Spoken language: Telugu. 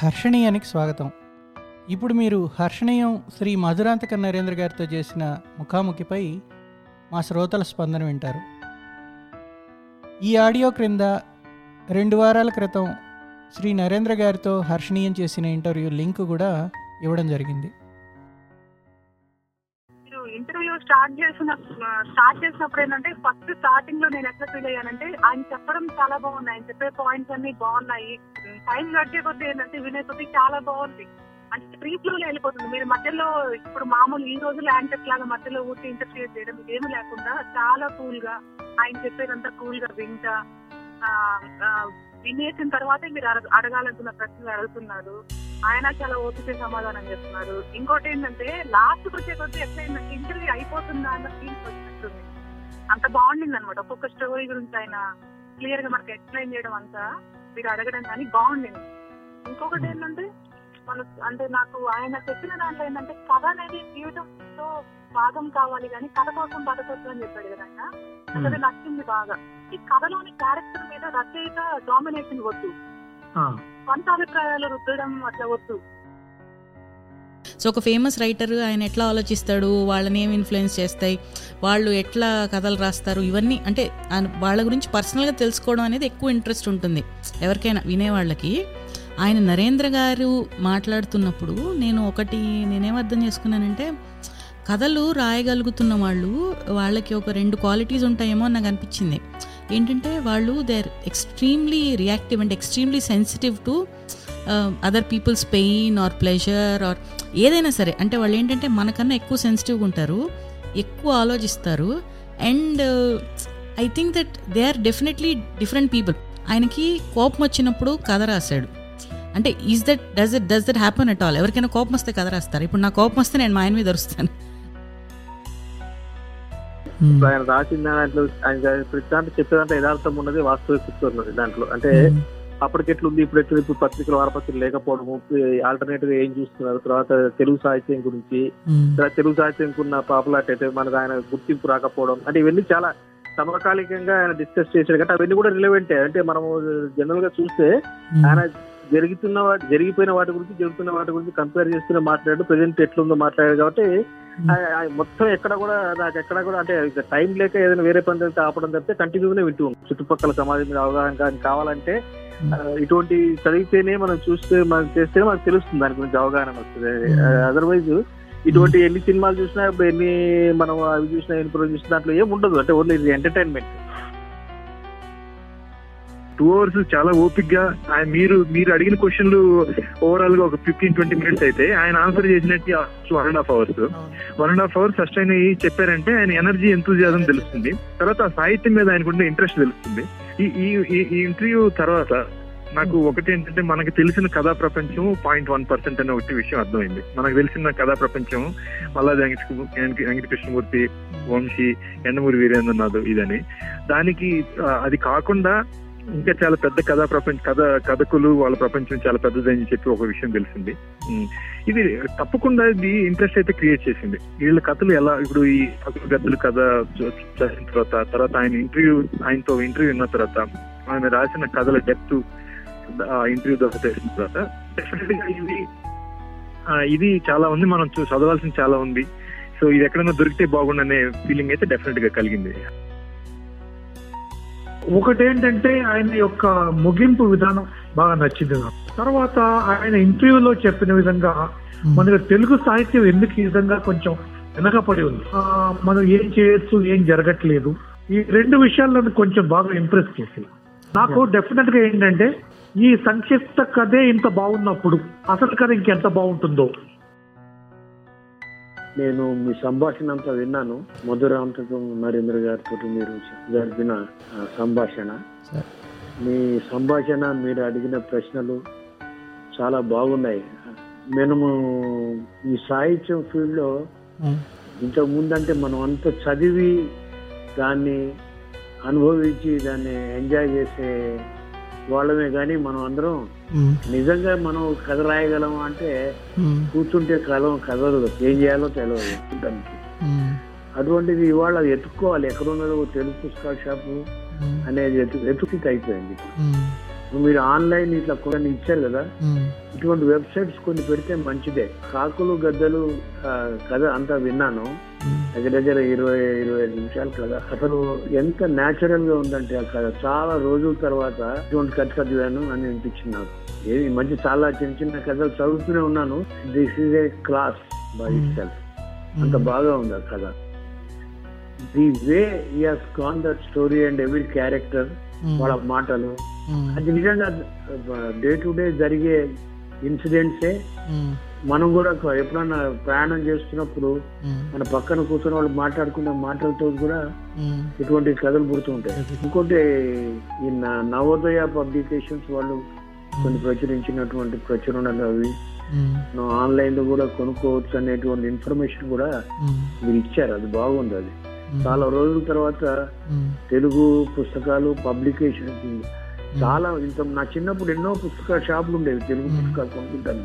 హర్షణీయానికి స్వాగతం. ఇప్పుడు మీరు హర్షణీయం శ్రీ మధురాంతక నరేంద్ర గారితో చేసిన ముఖాముఖిపై మా శ్రోతల స్పందన వింటారు. ఈ ఆడియో క్రింద రెండు వారాల క్రితం శ్రీ నరేంద్ర గారితో హర్షణీయం చేసిన ఇంటర్వ్యూ లింక్ కూడా ఇవ్వడం జరిగింది. మీరు ఇంటర్వ్యూ స్టార్ట్ చేసిన స్టార్ట్ చేసినప్పుడు ఏంటంటే ఫస్ట్ స్టార్టింగ్లో నేను ఎట్లా ఫీల్ అయ్యానంటే ఆయన చెప్పడం చాలా బాగుంది. ఆయన చెప్పే పాయింట్స్ అన్ని బాగున్నాయి. టైం గడిచే కొద్ది ఏంటంటే వినే కొద్ది చాలా బాగుంది. అంటే ఫ్రీ ఫ్లో వెళ్ళిపోతుంది. మీరు మధ్యలో ఇప్పుడు మామూలు ఈ రోజులు యాంటెక్ లాగా మధ్యలో ఊరి ఇంటర్ఫియర్ చేయడం ఇదేమీ లేకుండా చాలా కూల్గా ఆయన చెప్పేదంతా కూల్గా వింటా వినేసిన తర్వాతే మీరు అడగ- అడగాలనుకున్న ప్రశ్నలు అడుగుతున్నారు. ఆయన చాలా ఓపిక సమాధానం చెప్తున్నారు. ఇంకోటి ఏంటంటే లాస్ట్ వచ్చే కొద్దీ ఎట్లయిందంటే ఇంటర్వ్యూ అయిపోతుందా అన్న ఫీల్ వచ్చినట్టుంది. అంత బాగుండింది అనమాట ఒక్కొక్క స్టోరీ గురించి ఆయన క్లియర్గా మనకి ఎక్స్ప్లెయిన్ చేయడం అంతా. మీరు అడగడం కానీ బాగుండింది. ఇంకొకటి ఏంటంటే మన అంటే నాకు ఆయన చెప్పిన దాంట్లో ఏంటంటే కథ అనేది జీవితంలో భాగం కావాలి కానీ కథ కోసం బతకొద్దు అని చెప్పాడు కదా ఆయన. అది నచ్చింది బాగా. ఈ కథలోని క్యారెక్టర్ మీద రచయిత డామినేషన్ వద్దు. సొంత అభిప్రాయాలు రుద్దడం అట్లా వద్దు. సో ఒక ఫేమస్ రైటర్ ఆయన ఎట్లా ఆలోచిస్తాడు? వాళ్ళని ఏం ఇన్ఫ్లుయెన్స్ చేస్తాయి? వాళ్ళు ఎట్లా కథలు రాస్తారు? ఇవన్నీ అంటే ఆయన- వాళ్ళ గురించి పర్సనల్గా తెలుసుకోవడం అనేది ఎక్కువ ఇంట్రెస్ట్ ఉంటుంది. ఎవరికైనా వినేవాళ్ళకి ఆయన నరేంద్ర గారు మాట్లాడుతున్నప్పుడు నేను ఒకటి నేనేం అర్థం చేసుకున్నానంటే కథలు రాయగలుగుతున్న వాళ్ళు వాళ్ళకి ఒక రెండు క్వాలిటీస్ ఉంటాయేమో నాకు అనిపించింది. ఏంటంటే వాళ్ళు they are extremely reactive and extremely sensitive to other people's pain or pleasure or ఏదైనా సరే. అంటే వాళ్ళు ఏంటంటే మనకన్నా ఎక్కువ సెన్సిటివ్గా ఉంటారు ఎక్కువ ఆలోచిస్తారు. And I think that they are definitely different people ఆయనకి కోపం వచ్చినప్పుడు కథ రాశాడు. అంటే is that does it does that happen at all ఎవరికైనా కోపం వస్తే కథ రాస్తారు. ఇప్పుడు నా కోపం వస్తే నేను మా ఆయన మీద అరుస్తాను. ఇప్పుడు ఆయన రాసిన దాంట్లో ఆయన ప్రతి దాంట్లో చెప్పేదంటే యథార్థం ఉన్నది వాస్తవికత ఉన్నది దాంట్లో. అంటే అప్పటికి ఎట్లుంది ఇప్పుడు ఎట్లుంది ఇప్పుడు పత్రికలు వారపత్రికలు లేకపోవడము ఆల్టర్నేటివ్ ఏం చూస్తున్నారు? తర్వాత తెలుగు సాహిత్యం గురించి తర్వాత తెలుగు సాహిత్యంకి ఉన్న పాపులారిటీ అయితే మనకు ఆయన గుర్తింపు రాకపోవడం అంటే ఇవన్నీ చాలా సమకాలికంగా ఆయన డిస్కస్ చేశాడు. కాబట్టి అవన్నీ కూడా రిలవెంటే అంటే మనము జనరల్గా చూస్తే ఆయన జరుగుతున్న వాటి జరిగిపోయిన వాటి గురించి జరుగుతున్న వాటి గురించి కంపేర్ చేసుకుని మాట్లాడు. ప్రజెంట్ ఎట్లుందో మాట్లాడాడు కాబట్టి ఆ మొత్తం ఎక్కడ కూడా నాకు ఎక్కడ కూడా అంటే టైం లేక ఏదైనా వేరే పని చేస్తే ఆపడం తప్పితే కంటిన్యూగానే వింటూ ఉంటాం. చుట్టుపక్కల సమాజం మీద అవగాహన కానీ కావాలంటే ఆ, ఇటువంటి చదివితేనే మనం చూస్తే మనం చేస్తే మనకు తెలుస్తుంది దాని గురించి అవగాహన వస్తుంది. అదర్వైజ్ ఇటువంటి ఎన్ని సినిమాలు చూసినా ఎన్ని మనం అవి చూసినా ఎన్ని ప్రోగ్రామ్ చూసినా దాంట్లో ఏం ఉండదు. అంటే ఓన్లీ ఇది ఎంటర్టైన్మెంట్ టూ అవర్స్ చాలా ఓపిక్గా ఆయన మీరు మీరు అడిగిన క్వశ్చన్లు ఓవరాల్గా ఒక ఫిఫ్టీన్ ట్వంటీ మినిట్స్ అయితే ఆయన ఆన్సర్ చేసినట్టు one and half hours one and half hours first ఆయన చెప్పారంటే ఆయన ఎనర్జీ ఎంతూజియాజం తెలుస్తుంది. తర్వాత ఆ సాహిత్యం మీద ఆయనకుండే ఇంట్రెస్ట్ తెలుస్తుంది. ఈ- ఈ ఇంటర్వ్యూ తర్వాత నాకు ఒకటి ఏంటంటే మనకి తెలిసిన కథా ప్రపంచం పాయింట్ వన్ పర్సెంట్ అనే ఒకటి విషయం అర్థమైంది. మనకు తెలిసిన కథా ప్రపంచం మల్లాది వెంకట కృష్ణమూర్తి వంశీ ఎండమూరి వీరేంద్రనాథ్ ఇదని. దానికి అది కాకుండా ఇంకా చాలా పెద్ద కథా ప్రపంచం కథ కథకులు వాళ్ళ ప్రపంచం చాలా పెద్దదని చెప్పి ఒక విషయం తెలిసింది. ఉమ్. ఇది తప్పకుండా ఇది ఇంట్రెస్ట్ అయితే క్రియేట్ చేసింది. వీళ్ళ కథలు ఎలా ఇప్పుడు ఈ పగులు గద్దలు కథ చదివిన తర్వాత తర్వాత ఆయన ఇంటర్వ్యూ ఆయనతో ఇంటర్వ్యూ విన్న తర్వాత ఆయన రాసిన కథల డెప్త్ ఇంటర్వ్యూ ద్వారా తెలిసిన తర్వాత. డెఫినెట్గా ఇది ఇది చాలా ఉంది. మనం చదవాల్సింది చాలా ఉంది. సో ఇది ఎక్కడైనా దొరికితే బాగుండనే ఫీలింగ్ అయితే డెఫినెట్గా కలిగింది. ఒకటేంటంటే ఆయన యొక్క ముగింపు విధానం బాగా నచ్చింది నాకు. తర్వాత ఆయన ఇంటర్వ్యూలో చెప్పిన విధంగా మనకు తెలుగు సాహిత్యం ఎందుకు ఈ విధంగా కొంచెం వెనకపడి ఉంది? మనం ఏం చేయొచ్చు ఏం జరగట్లేదు. ఈ రెండు విషయాలను కొంచెం బాగా ఇంప్రెస్ చేసి నాకు డెఫినెట్గా ఏంటంటే ఈ సంక్షిప్త కథే ఇంత బాగున్నప్పుడు అసలు కథ ఇంకెంత బాగుంటుందో? నేను మీ సంభాషణ అంతా విన్నాను. మధురాంతకం నరేంద్ర గారితో మీరు జరిపిన సంభాషణ. మీ సంభాషణ మీరు అడిగిన ప్రశ్నలు చాలా బాగున్నాయి. మనము ఈ సాహిత్యం ఫీల్డ్లో ఇంతకు ముందంటే మనం అంత చదివి దాన్ని అనుభవించి దాన్ని ఎంజాయ్ చేసే వాళ్ళమే కానీ మనం అందరం నిజంగా మనం కథ రాయగలం అంటే కూర్చుంటే కలం కథలు ఏం చేయాలో తెలియదు దానికి. అటువంటిది ఇవాళ ఎత్తుక్కోవాలి. ఎక్కడ ఉన్నదో తెలుగు పుస్తకాల షాపు అనేది ఎత్తుకిట్ అయిపోయింది. మీరు ఆన్లైన్ ఇట్లా కొన్ని ఇచ్చారు కదా. ఇటువంటి వెబ్సైట్స్ కొన్ని పెడితే మంచిదే. కాకులు గద్దలు కథ అంతా విన్నాను. దగ్గర దగ్గర ఇరవై ఇరవై ఐదు నిమిషాలు కదా. అసలు ఎంత న్యాచురల్గా ఉందంటే ఆ కథ. చాలా రోజుల తర్వాత ఇటువంటి కథ చదివాను అని అనిపించింది నాకు. ఏది ఈ మధ్య చాలా చిన్న చిన్న కథలు చదువుతూనే ఉన్నాను. This is a class by self అంత బాగా ఉంది ఆ కథ. The way has con that story and every character. వాళ్ళ మాటలు. అది నిజంగా డే టు డే జరిగే ఇన్సిడెంట్సే మ్మ్. మనం కూడా ఎప్పుడన్నా ప్రయాణం చేస్తున్నప్పుడు మ్మ్. మన పక్కన కూర్చొని వాళ్ళు మాట్లాడుకున్న మాటలతో కూడా. ఇటువంటి కథలు పుడుతూ ఉంటాయి ఇంకోటి ఈ నవోదయ పబ్లికేషన్స్ వాళ్ళు కొన్ని ప్రచురించినటువంటి ప్రచురణలు అవి ఆన్లైన్లో కూడా కొనుక్కోవచ్చు అనేటువంటి ఇన్ఫర్మేషన్ కూడా. మీరు ఇచ్చారు అది బాగుంది అది. చాలా రోజుల తర్వాత. తెలుగు పుస్తకాలు పబ్లికేషన్ చాలా ఇంత నా చిన్నప్పుడు ఎన్నో పుస్తక షాపులు ఉండేవి తెలుగు పుస్తకాలు కొనుక్కుంటాను